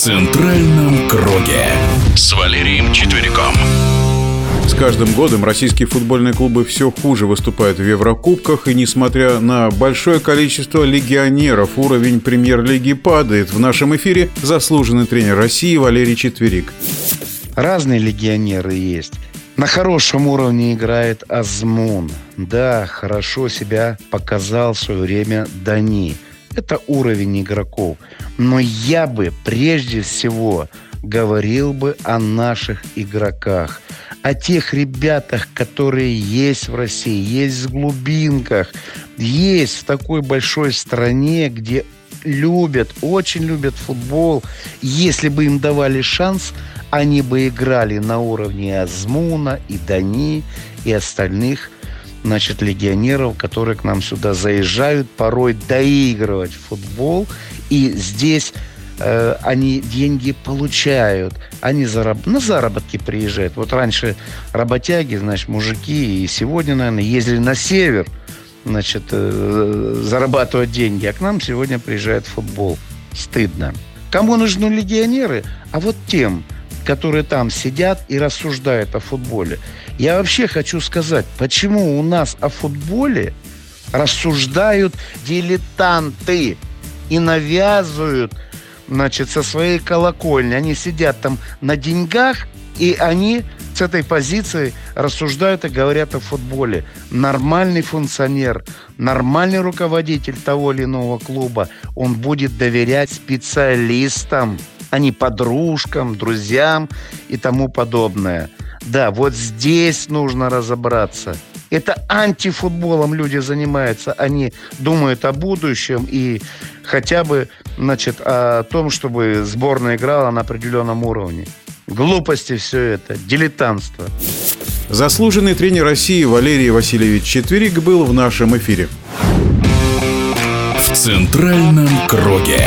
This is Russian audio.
центральном круге с Валерием Четвериком. С каждым годом российские футбольные клубы все хуже выступают в Еврокубках, и несмотря на большое количество легионеров, уровень премьер-лиги падает. В нашем эфире заслуженный тренер России Валерий Четверик. Разные легионеры есть. На хорошем уровне играет Азмун. Да, хорошо себя показал в свое время Дани. Это уровень игроков. Но я бы прежде всего говорил бы о наших игроках, о тех ребятах, которые есть в России, есть в глубинках, есть в такой большой стране, где любят, очень любят футбол. Если бы им давали шанс, они бы играли на уровне Азмуна и Дани и остальных значит, легионеров, которые к нам сюда заезжают, порой доигрывать футбол. И здесь э, они деньги получают. Они зараб... на заработки приезжают. Вот раньше работяги, значит, мужики, и сегодня, наверное, ездили на север, значит, э, зарабатывать деньги. А к нам сегодня приезжает футбол. Стыдно. Кому нужны легионеры? А вот тем, которые там сидят и рассуждают о футболе. Я вообще хочу сказать, почему у нас о футболе рассуждают дилетанты и навязывают, значит, со своей колокольни. Они сидят там на деньгах, и они с этой позиции рассуждают и говорят о футболе. Нормальный функционер, нормальный руководитель того или иного клуба, он будет доверять специалистам, а не подружкам, друзьям и тому подобное. Да, вот здесь нужно разобраться. Это антифутболом люди занимаются. Они думают о будущем и хотя бы значит, о том, чтобы сборная играла на определенном уровне. Глупости все это, дилетантство. Заслуженный тренер России Валерий Васильевич Четверик был в нашем эфире. В центральном круге.